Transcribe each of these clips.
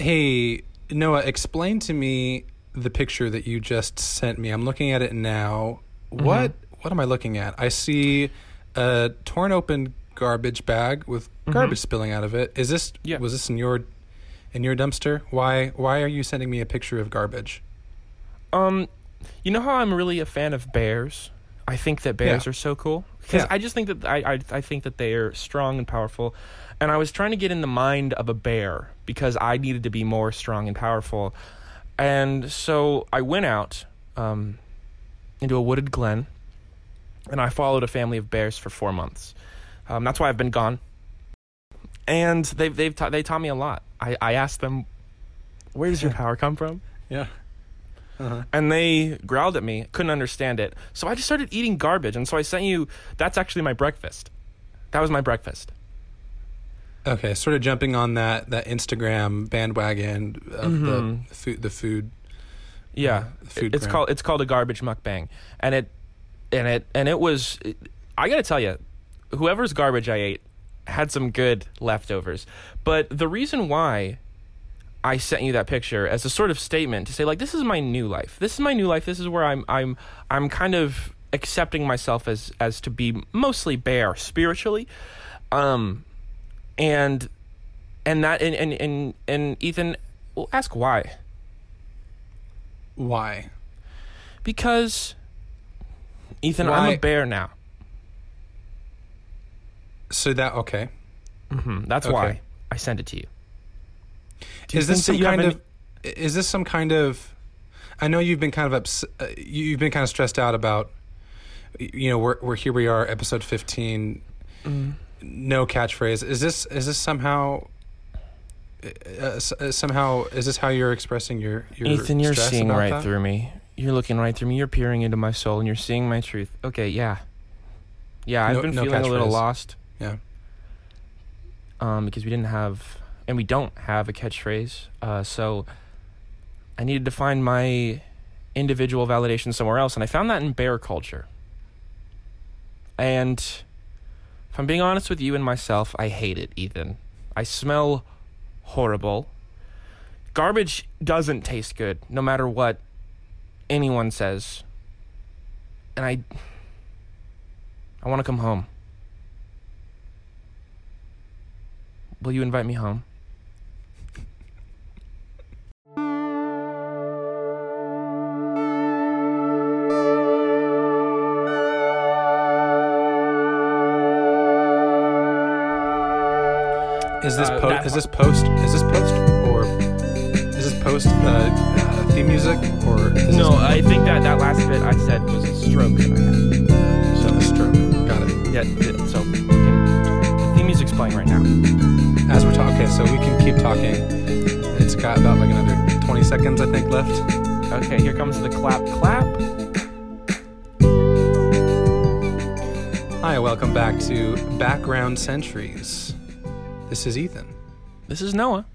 Hey, Noah, explain to me the picture that you just sent me. I'm looking at it now. Mm-hmm. What what am I looking at? I see a torn open garbage bag with garbage spilling out of it. Is this Mm-hmm. Yeah. was this in your in your dumpster? Why why are you sending me a picture of garbage? Um, you know how I'm really a fan of bears. I think that bears Yeah. are so cool because Yeah. I just think that I, I I think that they are strong and powerful, and I was trying to get in the mind of a bear because I needed to be more strong and powerful, and so I went out um, into a wooded glen, and I followed a family of bears for four months. Um, that's why I've been gone, and they've they've ta- they taught me a lot. I I asked them, "Where does your power come from?" Yeah. Uh-huh. and they growled at me couldn't understand it so i just started eating garbage and so i sent you that's actually my breakfast that was my breakfast Okay, sort of jumping on that that Instagram bandwagon of Mhm. the food the food yeah. food it's called it's called a garbage mukbang. And it and it and it was i gotta tell you whoever's garbage i ate had some good leftovers. But the reason why i sent you that picture as a sort of statement to say like this is my new life. This is my new life. This is where i'm i'm i'm kind of accepting myself as as to be mostly bare spiritually. Um and and that and and and, and ethan well ask why why? Because Ethan, I'm a bear now. So that okay. hmm That's Okay. why I sent it to you. Is this some kind any- of is this some kind of I know you've been kind of ups, uh, you've been kind of stressed out about you know we're we're here we are episode 15 Mm-hmm. No catchphrase is this is this somehow uh, uh, somehow is this how you're expressing your your Ethan, you're seeing right that? through me. You're looking right through me. You're peering into my soul, and you're seeing my truth. Okay, yeah, yeah. I've No- been no feeling a little lost. Yeah. Um, because we didn't have, and we don't have a catchphrase. Uh, so I needed to find my individual validation somewhere else, and I found that in bear culture. And if I'm being honest with you and myself, I hate it, Ethan. I smell horrible. Garbage doesn't taste good, no matter what anyone says. And I I want to come home. Will you invite me home? Is this Uh, po- that is this post is this post or is this post uh, uh, theme music or is No, I think that that last bit I said was a stroke that I had. So a stroke got it Yeah, th- so we can, the theme music's playing right now. as we're talking okay so we can keep talking it's got about like another 20 seconds I think left Okay, here comes the clap clap. Hi, welcome back to Background Centuries. This is Ethan. This is Noah.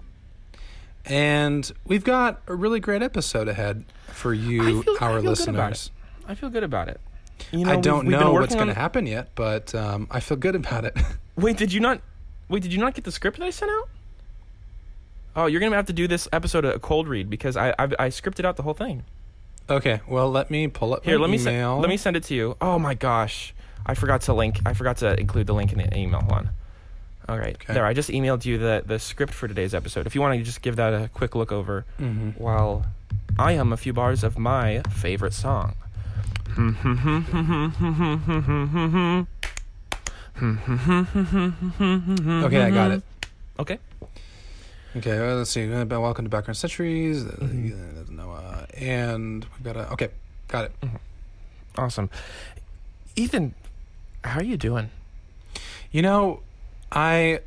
And we've got a really great episode ahead for you, I feel- I our about listeners. I feel good about it. You I don't we've been know what's going to happen yet, but um, I feel good about it. Wait, did you not? Wait, did you not get the script that I sent out? Oh, you're gonna have to do this episode a cold read because I I, I scripted out the whole thing. okay, well, let me pull up Here, let me email. send let me send it to you. Oh my gosh, I forgot to link. I forgot to include the link in the email. Hold on. All right, Okay. there. I just emailed you the the script for today's episode. If you want to just give that a quick look over Mhm. while I hum a few bars of my favorite song. Okay, I got it. Okay. Okay, well, let's see. Welcome to Background Centuries. Uh, Mm-hmm. Noah. And we've got a. Okay, got it. Awesome. Ethan, how are you doing? You know, I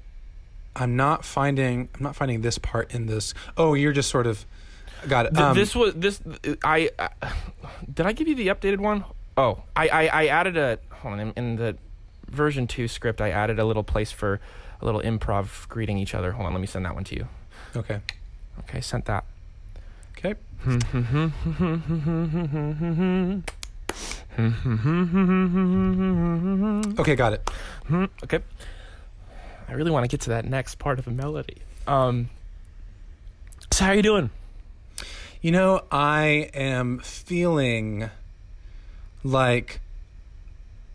I'm not finding I'm not finding this part in this. Oh, you're just sort of got it. Um, this was this. I uh, did I give you the updated one? Oh, I I, I added a hold on in, in the version two script. I added a little place for a little improv greeting each other. Hold on, let me send that one to you. okay. Okay, sent that. Okay. Okay, got it. Okay. I really want to get to that next part of the melody. Um. So how are you doing? You know, I am feeling like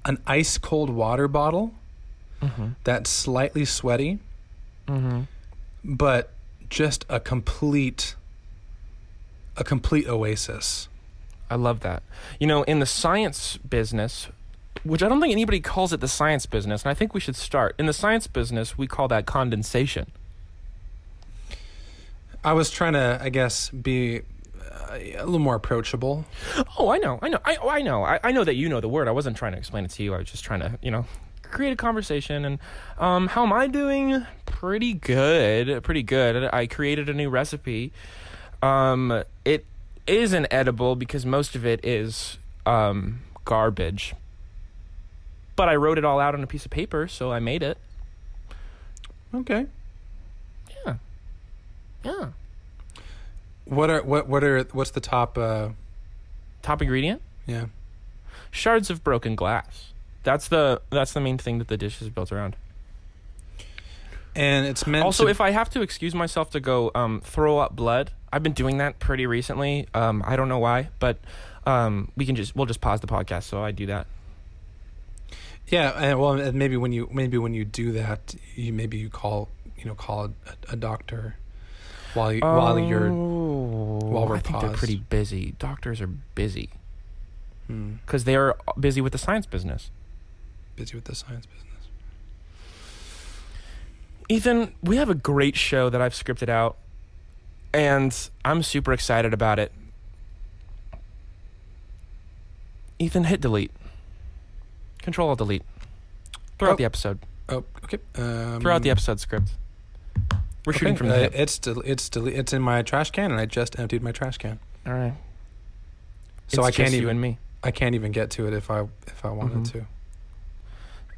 an ice cold water bottle Mm-hmm. that's slightly sweaty, Mm-hmm. but just a complete a complete oasis. I love that. You know, in the science business, which I don't think anybody calls it the science business, and I think we should start. In the science business, we call that condensation. I was trying to, I guess, be uh, a little more approachable. Oh, I know, I know, I, oh, I know, I, I know that you know the word. I wasn't trying to explain it to you. I was just trying to, you know, create a conversation. And um, how am I doing? Pretty good, pretty good. I created a new recipe. Um, it isn't edible because most of it is um, garbage. But I wrote it all out on a piece of paper, so I made it. Okay. Yeah, yeah. What are what what are what's the top? Uh, Top ingredient: yeah. shards of broken glass. That's the that's the main thing that the dish is built around. And it's meant also, to, if I have to excuse myself to go um, throw up blood, I've been doing that pretty recently. Um, I don't know why, but um, we can just we'll just pause the podcast so I do that. Yeah. Well, maybe when you maybe when you do that, you maybe you call you know call a, a doctor while you while you're while we're Oh, I think they're pretty busy. Doctors are busy hmm, because they are busy with the science business. busy with the science business. Ethan, we have a great show that I've scripted out, and I'm super excited about it. Ethan, hit delete. Control Alt Delete. Throw Oh. the episode. Oh, okay. Um, Throw out the episode script. We're okay, shooting from the uh, hip. It's del- it's del- it's in my trash can, and I just emptied my trash can, All right. so It's I can't just you even and me. I can't even get to it if I if I wanted Mhm. to.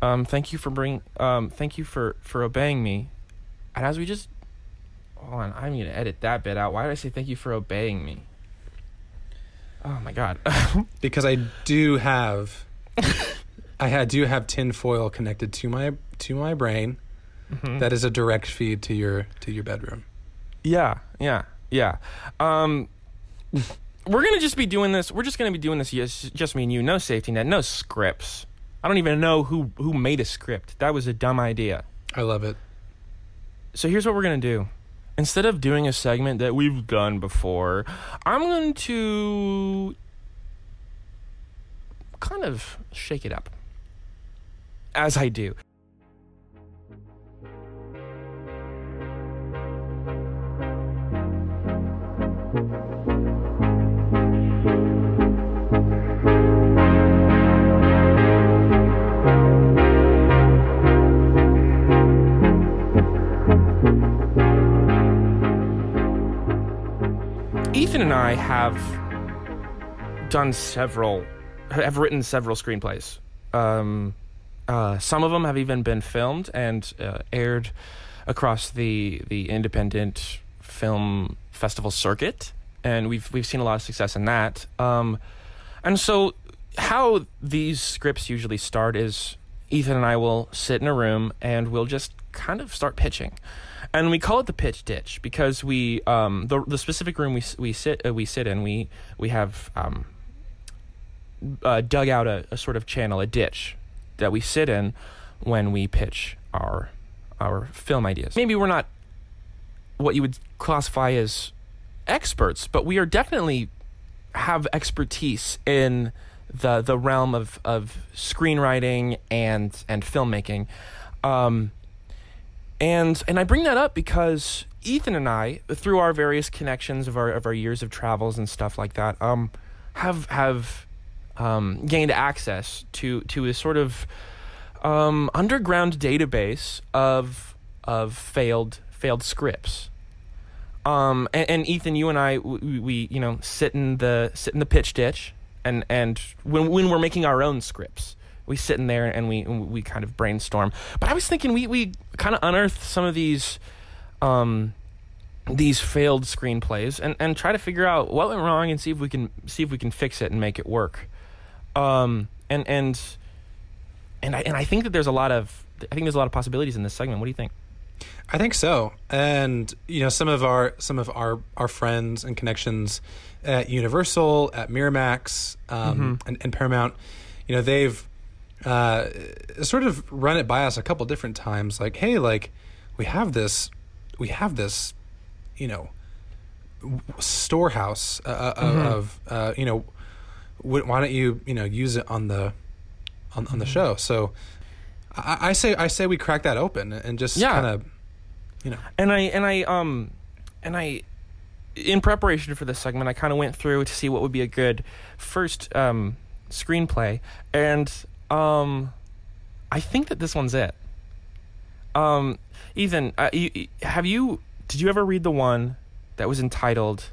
Um, thank you for bring. Um, thank you for for obeying me. And as we just hold on, I'm gonna edit that bit out. Why did I say thank you for obeying me? Oh my god. because I do have I do have tinfoil connected to my to my brain. Mhm. That is a direct feed to your to your bedroom. Yeah, yeah, yeah. Um, we're gonna just be doing this. We're just gonna be doing this. Yes, just me and you. No safety net. No scripts. I don't even know who who made a script. That was a dumb idea. I love it. So here's what we're gonna do. Instead of doing a segment that we've done before, I'm going to kind of shake it up. As I do. Ethan and I have done several, have written several screenplays. Um, uh, some of them have even been filmed and uh, aired across the the independent film festival circuit, and we've we've seen a lot of success in that. Um, and so, how these scripts usually start is Ethan and I will sit in a room and we'll just kind of start pitching and we call it the pitch ditch because we um, the the specific room we we sit uh, we sit in we we have um, uh, dug out a, a sort of channel a ditch that we sit in when we pitch our our film ideas. Maybe we're not what you would classify as experts, but we are definitely have expertise in the the realm of of screenwriting and and filmmaking. Um, and and I bring that up because Ethan and I, through our various connections of our of our years of travels and stuff like that, um, have have um, gained access to to a sort of um, underground database of of failed failed scripts. Um, and, and Ethan, you and I, we, we you know sit in the sit in the pitch ditch, and and when when we're making our own scripts, we sit in there and we we kind of brainstorm. But I was thinking we we kind of unearth some of these um these failed screenplays and and try to figure out what went wrong and see if we can see if we can fix it and make it work. Um and and and I and I think that there's a lot of I think there's a lot of possibilities in this segment. What do you think? I think so. And you know, some of our some of our our friends and connections at Universal, at Miramax, um, and, and Paramount, you know, they've uh, sort of run it by us a couple different times. Like, hey, like we have this, we have this, you know, storehouse uh, uh, of uh, you know, why don't you you know use it on the on, on the show? So. I, I say I say we crack that open and just Yeah. kind of, you know. and I and I um and I in preparation for this segment I kind of went through to see what would be a good first um screenplay and um I think that this one's it. Um Ethan, uh, you, you- have you did you ever read the one that was entitled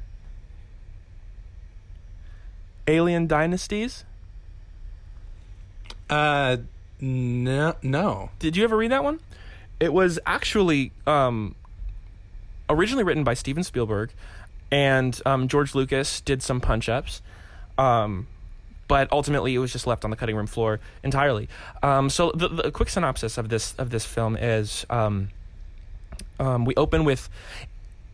Alien Dynasties? Uh, no, no. Did you ever read that one? It was actually um, originally written by Steven Spielberg, and um, George Lucas did some punch ups, um, but ultimately it was just left on the cutting room floor entirely. Um, so the, the quick synopsis of this of this film is um, um, we open with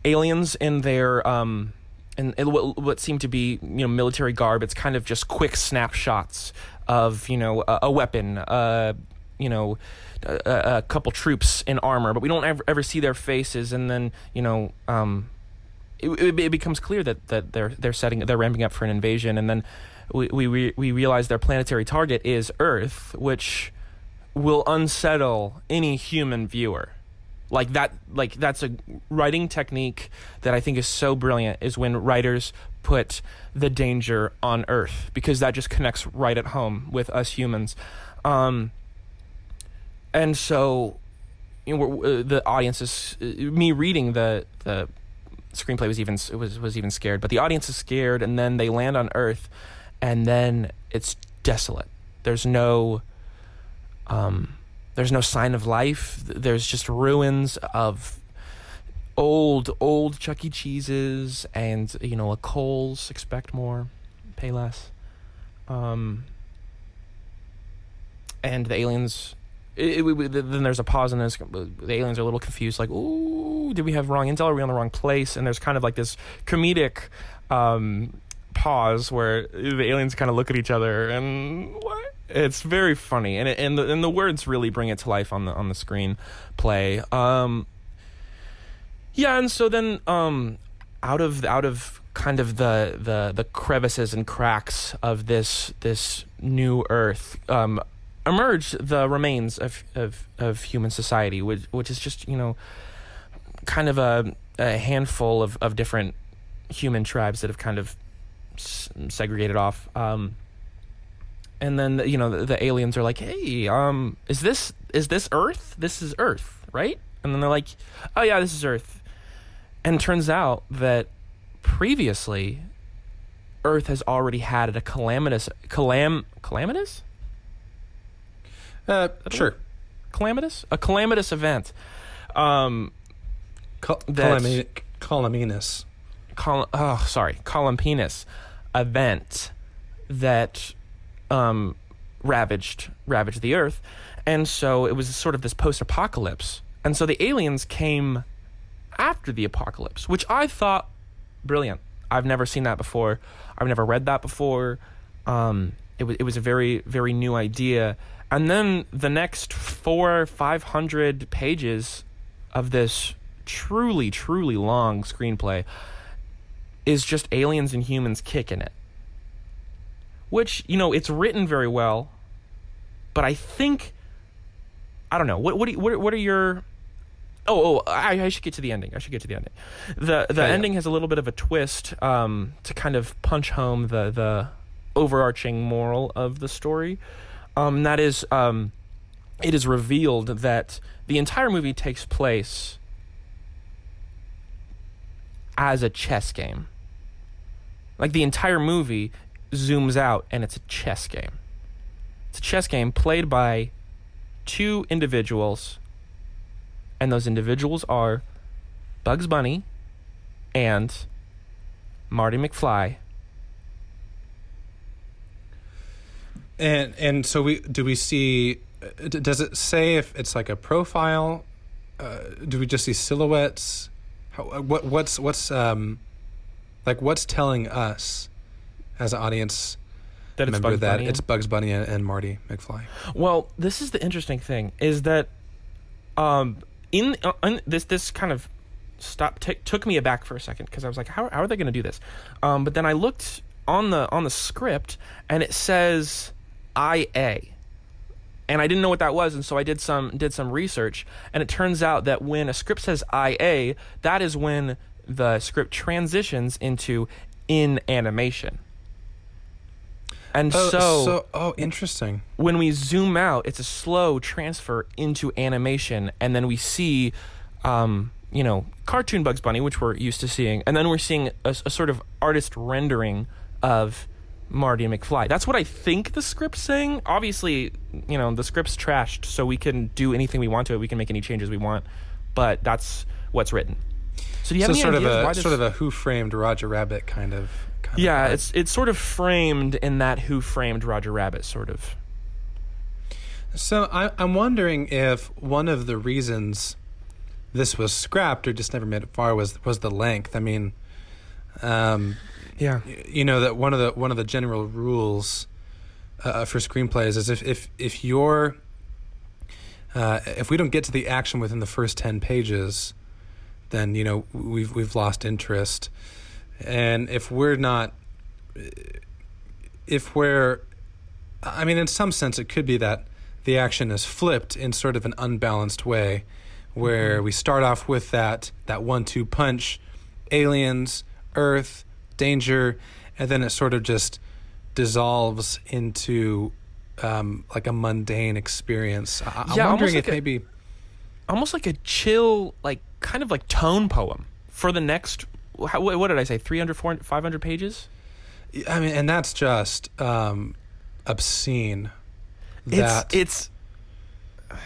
aliens in their um, in what, seem to be you know military garb. It's kind of just quick snapshots of you know a, a weapon, uh, you know. A, a a couple troops in armor, but we don't ever, ever see their faces, and then you know, um, it, it, it becomes clear that, that they're they're setting they're ramping up for an invasion, and then we we we realize their planetary target is Earth, which will unsettle any human viewer. Like that, like that's a writing technique that I think is so brilliant. Is when writers put the danger on Earth because that just connects right at home with us humans. Um, and so you know, uh, the audience is uh, me reading the the screenplay was even was was even scared, but the audience is scared, and then they land on Earth, and then it's desolate. There's no um, there's no sign of life. There's just ruins of old old Chuck E. Cheeses and you know a Coles. Expect more, pay less. Um, and the aliens it, it, it- then there's a pause and the aliens are a little confused like ooh did we have wrong intel are we on the wrong place and there's kind of like this comedic um, pause where the aliens kind of look at each other and what it's very funny and it, and the, and the words really bring it to life on the on the screen play um yeah and so then um out of out of kind of the the the crevices and cracks of this this new earth um emerge the remains of of of human society which which is just you know kind of a a handful of of different human tribes that have kind of segregated off. Um and then you know the, the aliens are like hey um is this is this earth? This is earth right? And then they're like oh yeah this is earth. And turns out that previously earth has already had a calamitous calam calamitous? Uh, sure. calamitous? A calamitous event. Um Col- Colami- col- oh sorry. Columpinis event that um ravaged ravaged the earth. And so it was sort of this post-apocalypse. And so the aliens came after the apocalypse which i thought brilliant. I've never seen that before. I've never read that before. Um it was it was a very very new idea. And then the next four five hundred pages of this truly truly long screenplay is just aliens and humans kicking it. Which, you know, it's written very well, but I think I don't know. What what do you, what, are- what are your Oh, oh, I, I should get to the ending. I should get to the ending. The the Yeah, yeah. ending has a little bit of a twist um, to kind of punch home the the overarching moral of the story. Um, that is, um, it is revealed that the entire movie takes place as a chess game. Like the entire movie zooms out and it's a chess game. It's a chess game played by two individuals, and those individuals are Bugs Bunny and Marty McFly. And and so we do we see? Does it say if it's like a profile uh, do we just see silhouettes? How, uh, what what's what's um like what's telling us as an audience That it's member Bugs that Bunny. it's Bugs Bunny and, and Marty McFly? Well, this is the interesting thing is that um in, uh, in this this kind of stop t- took me aback for a second because I was like how, how are they going to do this? Um but then I looked on the on the script and it says IA. And I didn't know what that was and so I did some did some research and it turns out that when a script says IA, that is when the script transitions into in animation. And Oh, so oh, interesting. when we zoom out, it's a slow transfer into animation, and then we see, um, you know, cartoon Bugs Bunny, which we're used to seeing, and then we're seeing a, a sort of artist rendering of Marty and McFly. That's what I think the script's saying. Obviously, you know, the script's trashed, so we can do anything we want to it. We can make any changes we want, but that's what's written. So do you have So any sort of a sort of a Who Framed Roger Rabbit kind of. Kind of yeah, vibe. it's it's sort of framed in that Who Framed Roger Rabbit sort of. So I, I'm wondering if one of the reasons this was scrapped or just never made it far was was the length. I mean, um, Yeah. you know that one of the one of the general rules uh, for screenplays is if if if you're uh, if we don't get to the action within the first ten pages, then you know we've we've lost interest, and if we're not, if we're, I mean, in some sense, it could be that the action is flipped in sort of an unbalanced way, where we start off with that that one-two punch, aliens, Earth, danger, and then it sort of just dissolves into um, like a mundane experience. I- I'm Yeah, wondering like if a- maybe. almost like a chill, like kind of like tone poem for the next. How, what did I say? 300, 400, 500 pages? I mean, and that's just um, obscene. That It's it's.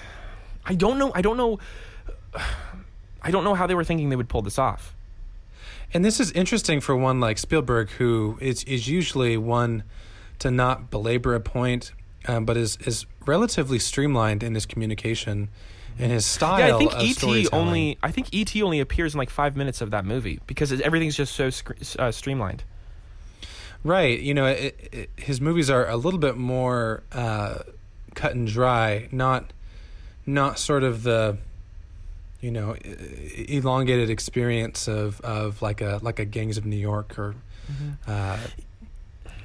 I don't know. I don't know. I don't know how they were thinking they would pull this off. And this is interesting for one like Spielberg, who is is usually one to not belabor a point, um, but is is relatively streamlined in his communication and his style. Yeah, I think ET only. I think ET only appears in like five minutes of that movie because everything's just so scr- uh, streamlined. Right. You know, it, it, his movies are a little bit more uh, cut and dry, not not sort of the you know elongated experience of, of like a like a Gangs of New York or uh,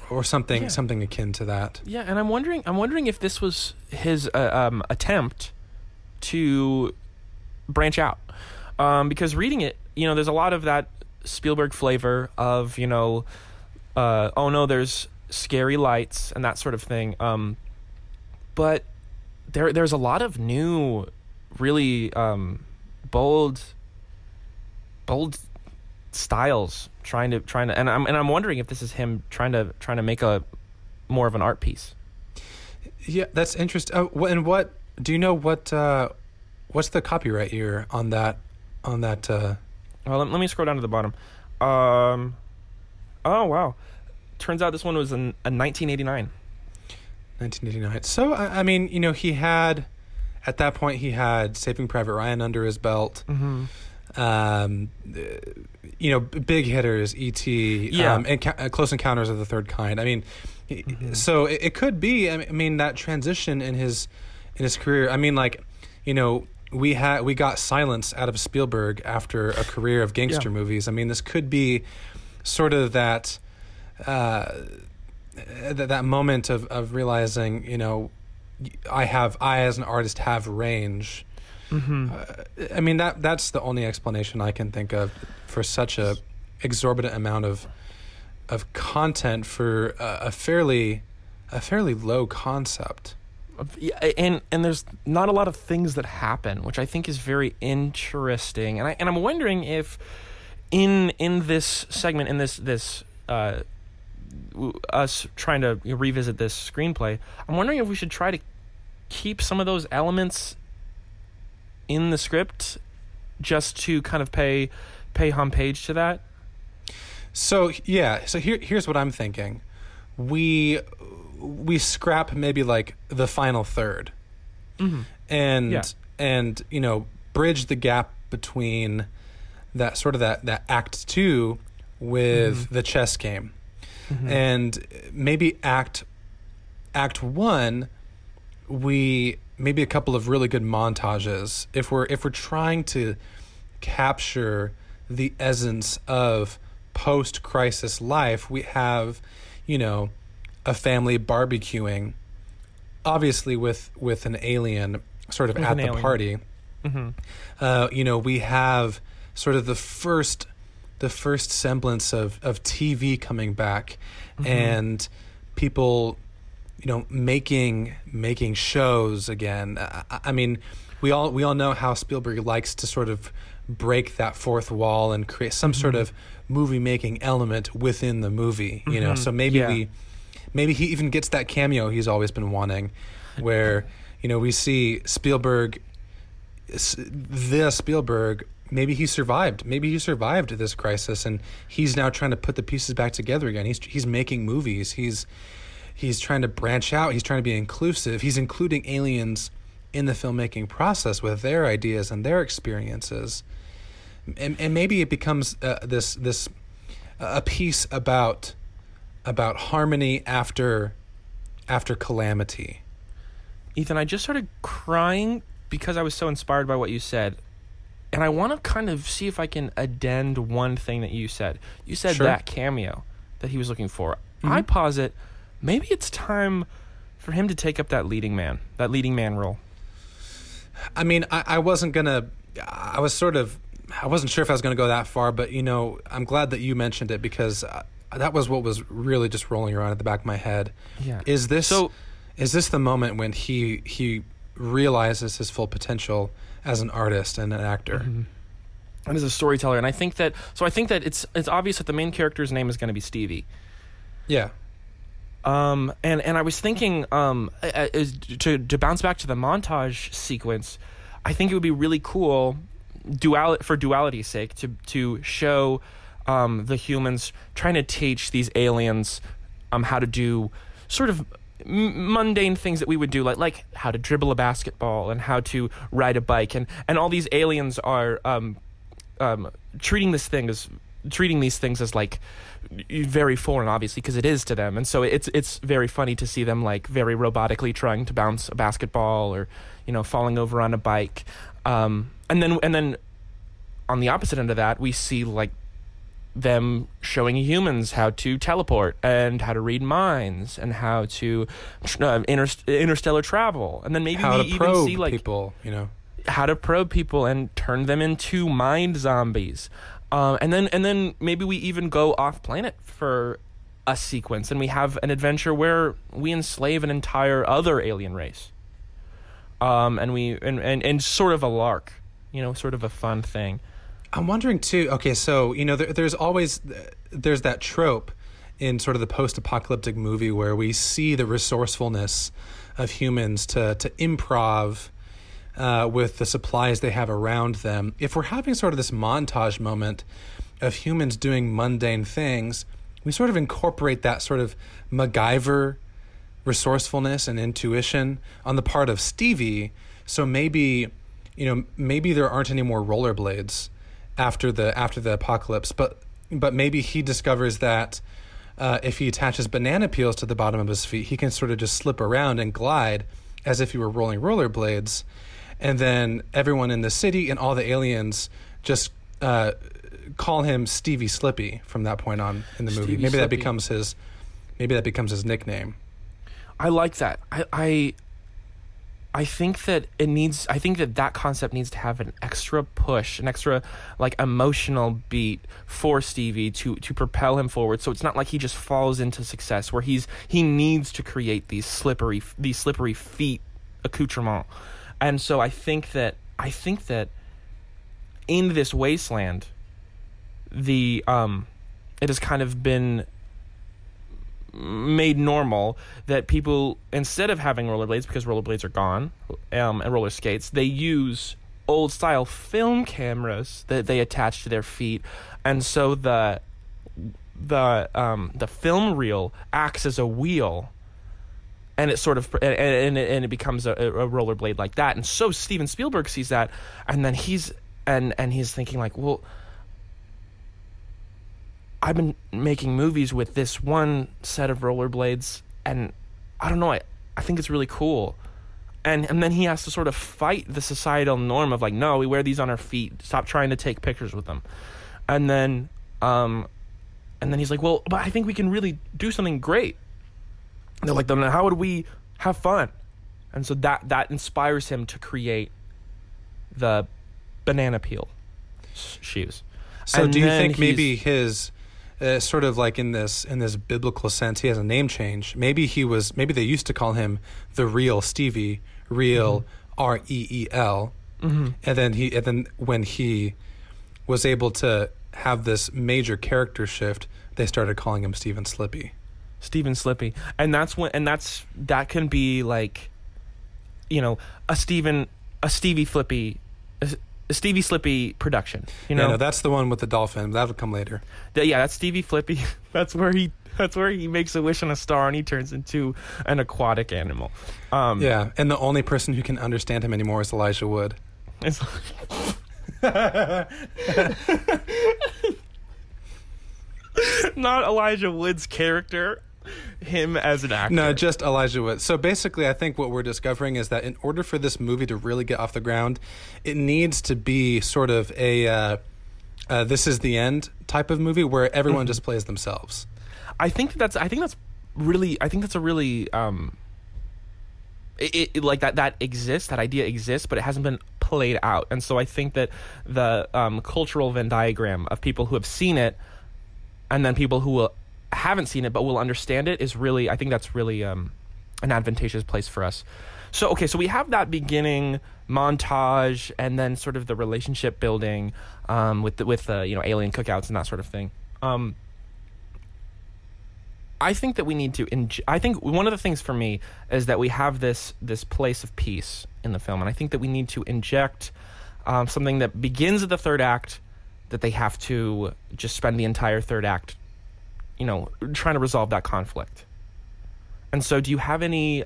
or something Yeah. something akin to that. Yeah, and I'm wondering. I'm wondering if this was his uh, um, attempt to branch out, um, because reading it, you know, there's a lot of that Spielberg flavor of you know, uh, oh no, there's scary lights and that sort of thing. Um, but there, there's a lot of new, really um, bold, bold styles trying to trying to, and I'm and I'm wondering if this is him trying to trying to make a more of an art piece. Yeah, that's interesting. Oh, and what do you know? What uh, what's the copyright year on that? On that? Uh, Well, let, let me scroll down to the bottom. Um, oh wow, turns out this one was in, in 1989. 1989. So I, I mean, you know, he had at that point he had Saving Private Ryan under his belt. Mm-hmm. Um, you know, big hitters, E.T. Yeah. um, and uh, Close Encounters of the Third Kind. I mean, Mhm. so it, it could be. I mean, that transition in his in his career. I mean, like, you know. We had we got silence out of Spielberg after a career of gangster Yeah. movies. I mean, this could be sort of that uh, that, that moment of, of realizing, you know, I have I as an artist have range. Mm-hmm. Uh, I mean that that's the only explanation I can think of for such a exorbitant amount of of content for a, a fairly a fairly low concept. And and there's not a lot of things that happen, which I think is very interesting. And I and I'm wondering if in in this segment in this this uh, us trying to revisit this screenplay, I'm wondering if we should try to keep some of those elements in the script just to kind of pay pay homage to that. So yeah, so here here's what I'm thinking. We we scrap maybe like the final third. Mm-hmm. and Yeah. and you know bridge the gap between that sort of that that act two with Mm-hmm. the chess game, and maybe act act one we maybe a couple of really good montages if we're if we're trying to capture the essence of post crisis life we have you know a family barbecuing obviously with with an alien sort of With at the alien. party Mm-hmm. uh, you know, we have sort of the first the first semblance of, of TV coming back and people, you know, making making shows again. I, I- mean, we all we all know how Spielberg likes to sort of break that fourth wall and create some sort of movie making element within the movie. You know, Mhm. so maybe Yeah. we maybe he even gets that cameo he's always been wanting, where you know we see Spielberg the Spielberg, maybe he survived. Maybe he survived this crisis, and he's now trying to put the pieces back together again. He's he's making movies. He's he's trying to branch out. He's trying to be inclusive. He's including aliens in the filmmaking process with their ideas and their experiences. And, and maybe it becomes uh, this this a piece about about harmony after after calamity. Ethan, I just started crying because I was so inspired by what you said. And I want to kind of see if I can addend one thing that you said. You said Sure. that cameo that he was looking for. Mhm. I posit maybe it's time for him to take up that leading man, that leading man role. I mean, I, I wasn't gonna. I was sort of. I wasn't sure if I was gonna go that far, but you know, I'm glad that you mentioned it because uh, that was what was really just rolling around at the back of my head. Yeah. Is this So is this the moment when he he realizes his full potential as an artist and an actor? and as a storyteller, and I think that so I think that it's it's obvious that the main character's name is going to be Stevie. Yeah. Um, and and I was thinking, um, uh, uh, to to bounce back to the montage sequence, I think it would be really cool, dual for duality's sake, to to show, um, the humans trying to teach these aliens, um, how to do sort of mundane things that we would do, like like how to dribble a basketball and how to ride a bike, and and all these aliens are um, um, treating this thing as treating these things as like very foreign obviously because it is to them. And so it's it's very funny to see them like very robotically trying to bounce a basketball or you know falling over on a bike. Um, and then and then on the opposite end of that we see like them showing humans how to teleport and how to read minds and how to uh, inter- interstellar travel and then maybe How we to even probe see like people, you know. how to probe people and turn them into mind zombies. Um, and then and then maybe we even go off planet for a sequence and we have an adventure where we enslave an entire other alien race. Um, and we and, and, and sort of a lark, you know, sort of a fun thing. I'm wondering too. Okay, so you know, there, there's always there's that trope in sort of the post-apocalyptic movie where we see the resourcefulness of humans to to improv uh, with the supplies they have around them. If we're having sort of this montage moment of humans doing mundane things, we sort of incorporate that sort of MacGyver resourcefulness and intuition on the part of Stevie. So maybe, you know, maybe there aren't any more rollerblades after the after the apocalypse, but but maybe he discovers that uh, if he attaches banana peels to the bottom of his feet, he can sort of just slip around and glide as if he were rolling rollerblades, and then everyone in the city and all the aliens just uh, call him Stevie Slippy from that point on in the movie. Stevie maybe that becomes his maybe that becomes his nickname. I like that. I, I I think that it needs. I think that that concept needs to have an extra push, an extra like emotional beat for Stevie to to propel him forward. So it's not like he just falls into success, where he's he needs to create these slippery these slippery feet accoutrement. And so I think that I think that in this wasteland, the um, it has kind of been made normal that people instead of having rollerblades because rollerblades are gone um, and roller skates they use old style film cameras that they attach to their feet and so the the um, the film reel acts as a wheel and it sort of and, and, it, and it becomes a, a rollerblade like that. And so Steven Spielberg sees that, and then he's and and he's thinking like, well, I've been making movies with this one set of rollerblades, and I don't know, I I think it's really cool. And and then he has to sort of fight the societal norm of like, no, we wear these on our feet. Stop trying to take pictures with them. And then um and then he's like, well, but I think we can really do something great. And they're like, then how would we have fun? And so that that inspires him to create the banana peel shoes. So And do you think maybe his uh, sort of like in this in this biblical sense he has a name change. Maybe he was maybe they used to call him the real Stevie, real R E E L. And then he and then when he was able to have this major character shift, they started calling him Steven Slippy. Steven Slippy, and that's when, and that's that can be like, you know, a Steven, a Stevie Flippy, Stevie Slippy production. You Yeah, know, no, that's the one with the dolphin. That'll come later. Th- yeah, that's Stevie Flippy. that's where he, that's where he makes a wish on a star and he turns into an aquatic animal. Um, Yeah, and the only person who can understand him anymore is Elijah Wood. it's- Not Elijah Wood's character, him as an actor. No, just Elijah Wood. So basically, I think what we're discovering is that in order for this movie to really get off the ground, it needs to be sort of a uh, uh, "this is the end" type of movie where everyone just plays themselves. I think that's I think that's really I think that's a really um it, it like that that exists that idea exists but it hasn't been played out and so I think that the um, cultural Venn diagram of people who have seen it and then people who will haven't seen it but will understand it is really I think that's really um, an advantageous place for us. So okay, so we have that beginning montage and then sort of the relationship building um, with the, with uh, you know alien cookouts and that sort of thing. Um, I think that we need to. I think one of the things for me is that we have this this place of peace in the film, and I think that we need to inject um, something that begins at the third act that they have to just spend the entire third act, you know, trying to resolve that conflict. And so, do you have any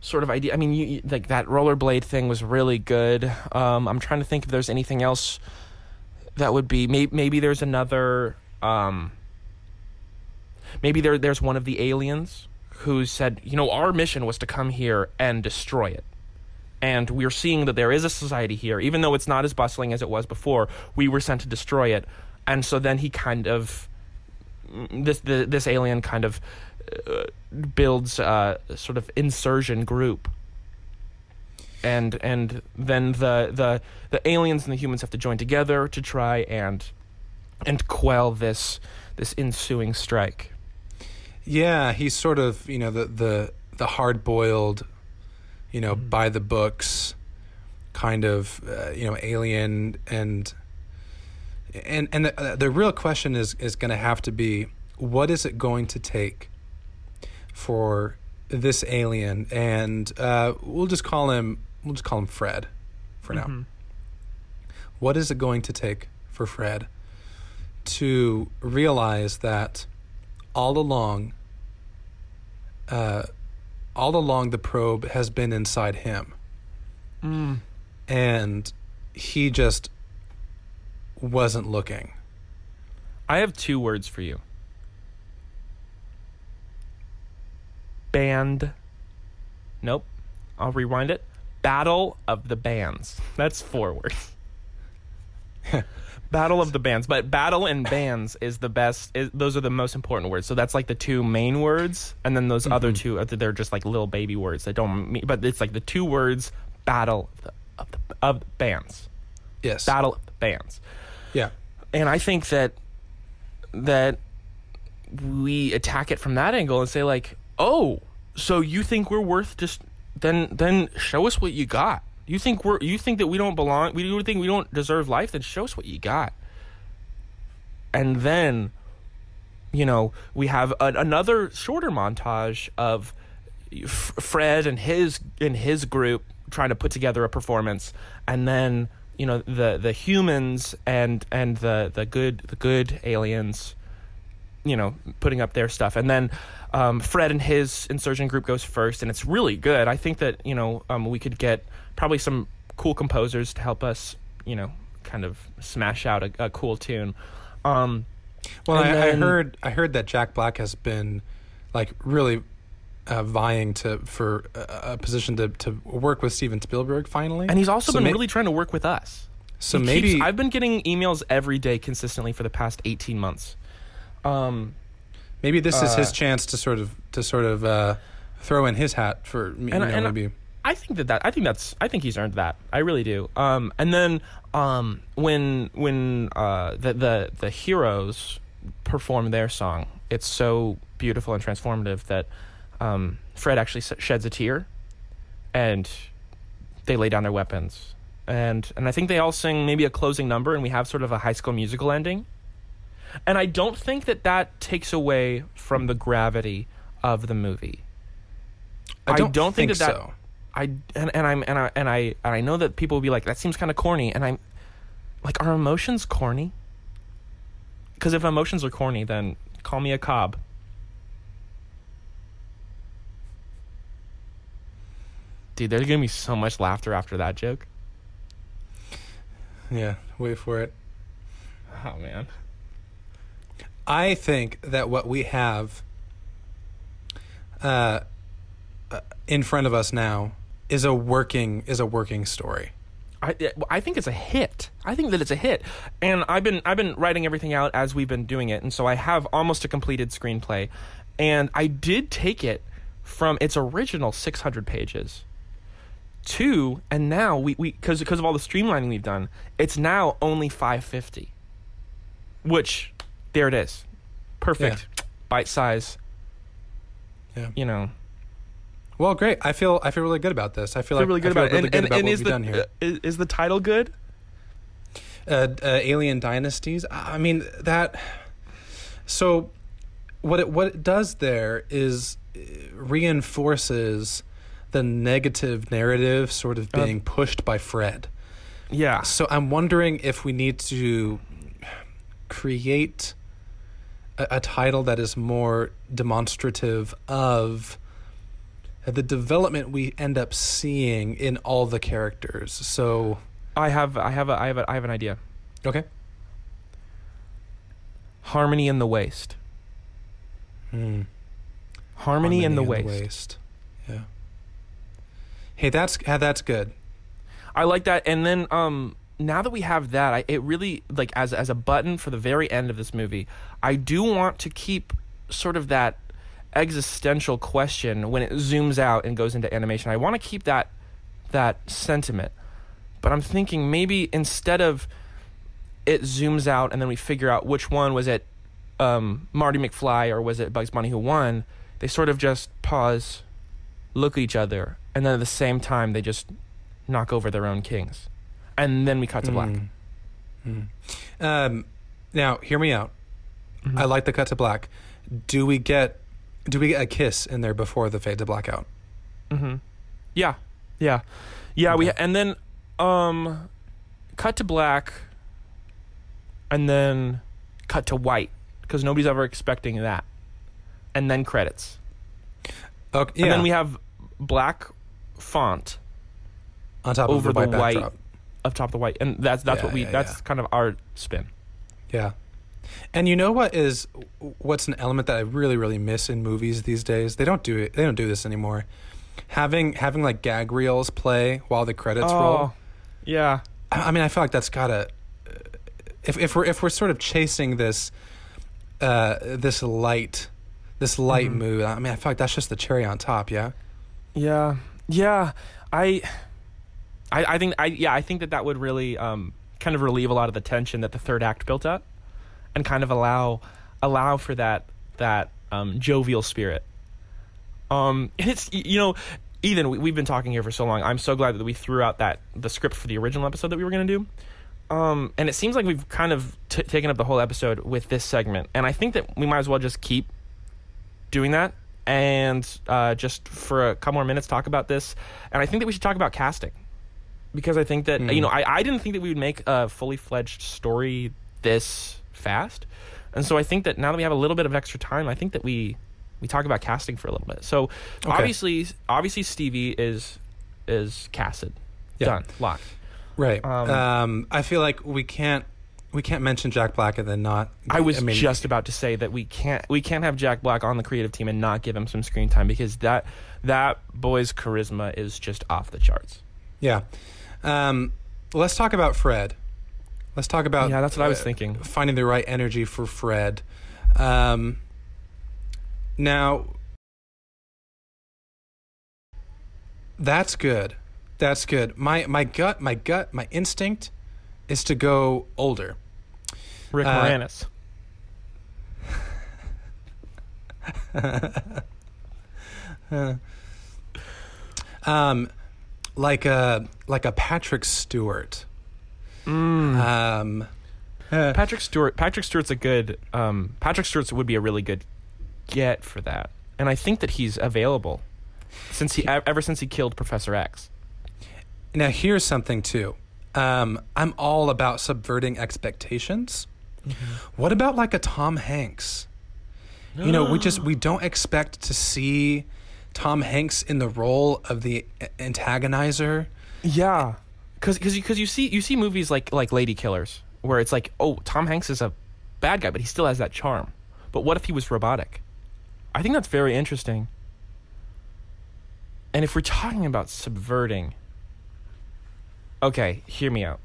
sort of idea? I mean, you, like that rollerblade thing was really good. Um, I'm trying to think if there's anything else that would be. Maybe, maybe there's another. Um, maybe there there's one of the aliens who said, you know, our mission was to come here and destroy it. And we're seeing that there is a society here, even though it's not as bustling as it was before. We were sent to destroy it, and so then he kind of this the, this alien kind of uh, builds a sort of insurgent group, and and then the the the aliens and the humans have to join together to try and and quell this this ensuing strike. Yeah, he's sort of you know the the the hard boiled, you know, by the books, kind of uh, you know alien and and and the, uh, the real question is is going to have to be what is it going to take for this alien and uh, we'll just call him we'll just call him Fred for now. What is it going to take for Fred to realize that all along uh, all along the probe has been inside him Mm. and he just wasn't looking I have two words for you. Band. Nope. I'll rewind it. Battle of the Bands. That's four words. Battle of the Bands, but battle and bands is the best. Is, those are the most important words. So that's like the two main words, and then those other mm-hmm. two they're just like little baby words that don't mean. But it's like the two words battle of the, of the, of the bands. yes Battle of the bands yeah and I think that that we attack it from that angle and say like, oh, so you think we're worth just then then show us what you got. You think we're you think that we don't belong? We you think we don't deserve life? Then show us what you got. And then, you know, we have a, another shorter montage of F- Fred and his and his group trying to put together a performance, and then you know the the humans and and the the good the good aliens you know, putting up their stuff, and then um, Fred and his insurgent group goes first, and it's really good. I think that you know um, we could get probably some cool composers to help us, you know, kind of smash out a, a cool tune. Um, Well, I, then- I heard I heard that Jack Black has been like really uh, vying to for a, a position to, to work with Steven Spielberg finally, and he's also So been may- really trying to work with us. so He maybe keeps- I've been getting emails every day consistently for the past eighteen months. Um, maybe this is his uh, chance to sort of to sort of uh, throw in his hat for me. And- know and- maybe I think that, that I think that's I think he's earned that. I really do. Um, and then um, when when uh, the the the heroes perform their song, it's so beautiful and transformative that um, Fred actually sheds a tear, and they lay down their weapons, and and I think they all sing maybe a closing number, and we have sort of a High School Musical ending. And I don't think that that takes away from the gravity of the movie. I don't, don't think think, that that- so. I and, and I'm and I and I and I know that people will be like that seems kind of corny and I'm like are emotions corny? Cuz if emotions are corny then call me a cob. Dude, there's to be so much laughter after that joke. Yeah, wait for it. Oh man. I think that what we have uh, uh, in front of us now is a working is a working story. I I think it's a hit. I think that it's a hit, and I've been I've been writing everything out as we've been doing it, and so I have almost a completed screenplay, and I did take it from its original 600 pages to and now we we because because of all the streamlining we've done, it's now only 550, which there it is, perfect, bite size. Yeah. You know, Well, great. I feel I feel really good about this. I feel, feel like really good about it. really And, and, about and what is the done here. is, is the title good? uh, uh, Alien Dynasties. I mean that. So, what it what it does there is uh, reinforces the negative narrative sort of Uh, being pushed by Fred. Yeah. So I'm wondering if we need to create a, a title that is more demonstrative of the development we end up seeing in all the characters. So, I have I have a I have a, I have an idea. okay. Harmony in the waste. Hmm. Harmony, in the Harmony waste. Hey, that's that's good. I like that. And then um now that we have that, I it really like as as a button for the very end of this movie, I do want to keep sort of that existential question when it zooms out and goes into animation. I want to keep that that sentiment. But I'm thinking maybe instead of it zooms out and then we figure out which one was it um, Marty McFly or was it Bugs Bunny who won, they sort of just pause, look at each other, and then at the same time they just knock over their own kings. And then we cut to black. Mm. Um, now, hear me out. Mhm. I like the cut to black. Do we get do we get a kiss in there before the fade to blackout? Mm-hmm. Yeah, yeah, yeah. We and then um, cut to black, and then cut to white because nobody's ever expecting that, and then credits, Okay, yeah. and then we have black font on top over of the white the white- backdrop. up top of the white, and that's that's Yeah, what we yeah, that's yeah. kind of our spin. Yeah. And you know what is what's an element that I really really miss in movies these days? They don't do it. They don't do this anymore. Having having like gag reels play while the credits roll. Oh, yeah, I I mean, I feel like that's gotta. If if we're if we're sort of chasing this, uh, this light, this light Mhm. mood. I mean, I feel like that's just the cherry on top. Yeah. Yeah, yeah. I, I, I think I yeah I think that that would really um kind of relieve a lot of the tension that the third act built up, and kind of allow allow for that that um, jovial spirit. Um, and it's you know, Ethan, we, we've been talking here for so long. I'm so glad that we threw out that the script for the original episode that we were going to do. Um, and it seems like we've kind of t- taken up the whole episode with this segment, and I think that we might as well just keep doing that and uh, just for a couple more minutes talk about this. And I think that we should talk about casting because I think that Mm. you know I, I didn't think that we would make a fully fledged story this fast. And so I think that now that we have a little bit of extra time, I think that we we talk about casting for a little bit. So Okay. obviously, obviously Stevie is is casted, Yeah. done, locked. Right. Um, Um, I feel like we can't we can't mention Jack Black and then not. I was mean, just about to say that we can't we can't have Jack Black on the creative team and not give him some screen time because that that boy's charisma is just off the charts. yeah. Um, let's talk about Fred. Let's talk about yeah, that's what I was uh, thinking. finding the right energy for Fred. Um, now, that's good. That's good. My my gut, my gut, my instinct is to go older. Rick uh, Moranis. Um, like a like a Patrick Stewart. Mm. Um, uh, Patrick Stewart. Patrick Stewart's a good. Um, Patrick Stewart's would be a really good get for that, and I think that he's available since he ever since he killed Professor X. now here's something too. Um, I'm all about subverting expectations. Mm-hmm. What about like a Tom Hanks? You know, we just we don't expect to see Tom Hanks in the role of the antagonizer. Yeah, because because you, 'cause you see you see movies like like Lady Killers where it's like oh Tom Hanks is a bad guy but he still has that charm. But what if he was robotic? I think that's very interesting. And if we're talking about subverting, okay, hear me out.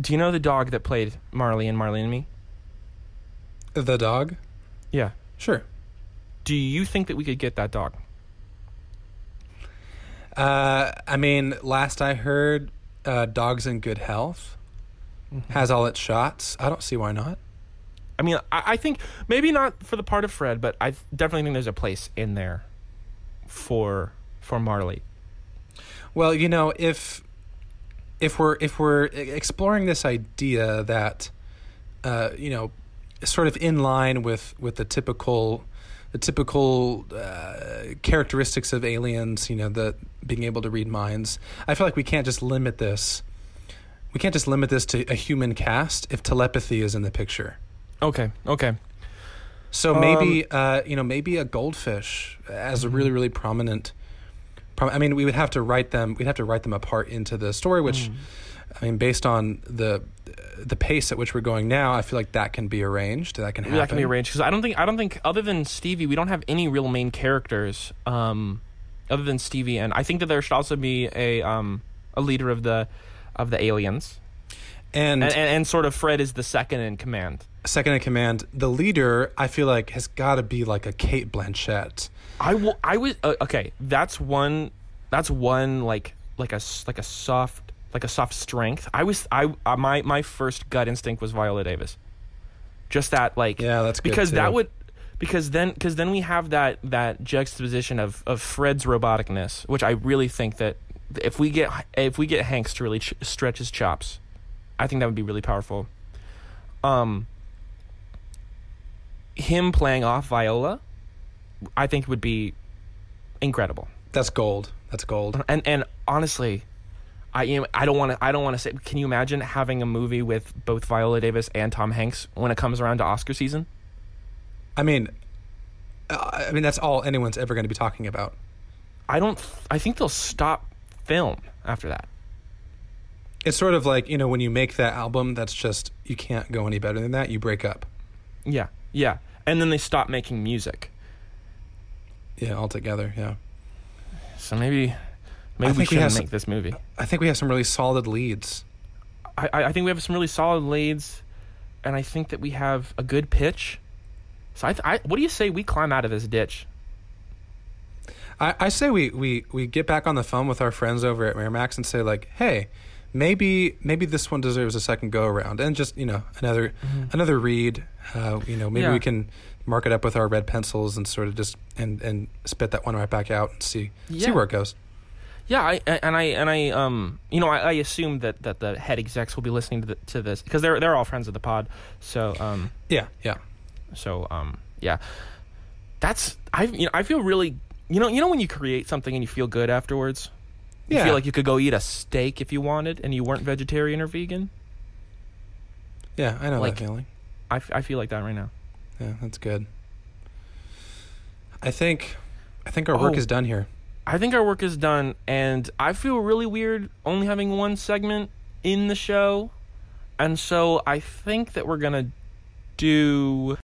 Do you know the dog that played Marley and Marley and Me? The dog? Yeah. Sure. Do you think that we could get that dog? Uh, I mean, last I heard, uh, Dogs in Good Health has all its shots. I don't see why not. I mean, I, I think maybe not for the part of Fred, but I definitely think there's a place in there for for Marley. Well, you know, if if we're if we're exploring this idea that uh, you know, sort of in line with with the typical the typical uh, characteristics of aliens, you know, the being able to read minds. I feel like we can't just limit this. We can't just limit this to a human cast if telepathy is in the picture. Okay, okay. So maybe uh, you know maybe a goldfish as a really really prominent. I mean, we would have to write them. We'd have to write them apart into the story, which I mean, based on the the pace at which we're going now, I feel like that can be arranged. That can happen. that can be arranged because I don't think I don't think other than Stevie, we don't have any real main characters. Um, other than Stevie, and I think that there should also be a um a leader of the of the aliens, And, and, and and sort of Fred is the second in command. second in command, the leader, I feel like has got to be like a Cate Blanchett. I will. I was uh, okay. That's one. That's one like like a like a soft like a soft strength. I was I uh, my my first gut instinct was Viola Davis. Just that like Yeah, that's because that would because then because then we have that that juxtaposition of of Fred's roboticness, which I really think that if we get if we get Hanks to really ch- stretch his chops, I think that would be really powerful. Um, him playing off Viola, I think would be incredible. That's gold. That's gold. And and honestly, I am I don't want to I don't want to say. Can you imagine having a movie with both Viola Davis and Tom Hanks when it comes around to Oscar season? I mean, uh, I mean that's all anyone's ever going to be talking about. I don't. I think they'll stop film after that. It's sort of like you know when you make that album, that's just you can't go any better than that. You break up. Yeah, yeah. And then they stop making music. Yeah, altogether. Yeah. So maybe maybe we think we shouldn't make some- this movie. I think we have some really solid leads. I, I I think we have some really solid leads, and I think that we have a good pitch. So I, th- I what do you say we climb out of this ditch? I, I say we, we, we get back on the phone with our friends over at Miramax and say like, hey, maybe maybe this one deserves a second go around, and just you know another another read. Uh, you know, maybe Yeah. we can mark it up with our red pencils and sort of just and and spit that one right back out and see see where it goes. Yeah, I and I and I um you know I, I assume that, that the head execs will be listening to the, to this because they're they're all friends of the pod. So um Yeah, yeah. so um yeah, that's I you know I feel really you know you know when you create something and you feel good afterwards. You Yeah. feel like you could go eat a steak if you wanted and you weren't vegetarian or vegan. Yeah, I know Like- that feeling. I, f- I feel like that right now. Yeah, that's good. I think I think our work Oh. is done here. I think our work is done, and I feel really weird only having one segment in the show. And so I think that we're going to do.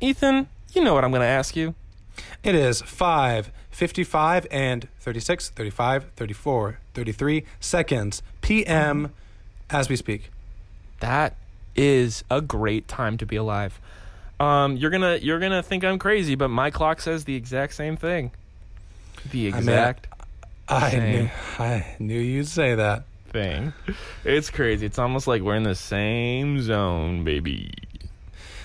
Ethan, you know what I'm going to ask you. It is 5, 55, and 36, 35, 34, 33 seconds PM as we speak. That is a great time to be alive. Um, you're gonna you're gonna think I'm crazy, but my clock says the exact same thing. The mean, exact I Same. knew, I knew you'd say that. thing. It's crazy. It's almost like we're in the same zone, baby.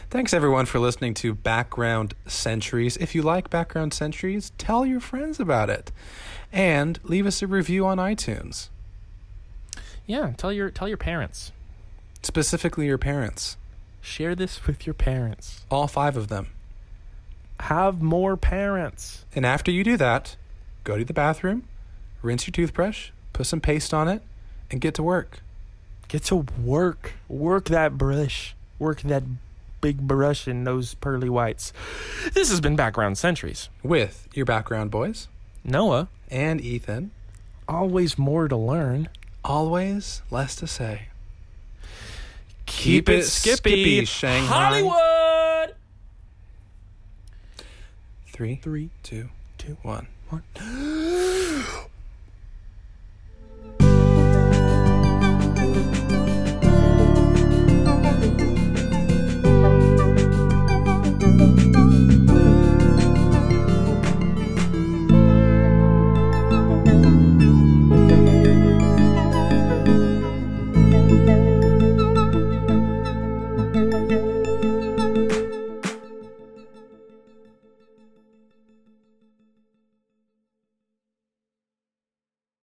Thanks everyone for listening to Background Centuries. If you like Background Centuries, tell your friends about it. And leave us a review on iTunes, Yeah, tell your tell your parents. specifically your parents. Share this with your parents. All five of them. Have more parents. And after you do that, go to the bathroom, rinse your toothbrush, put some paste on it, and get to work. Get to work. Work that brush. Work that big brush and those pearly whites. This has been Background Centuries. With your background boys Noah, and Ethan, always more to learn. always less to say. Keep, it it skippy. Shanghai. Hollywood. Three, Three, two, two, one. one.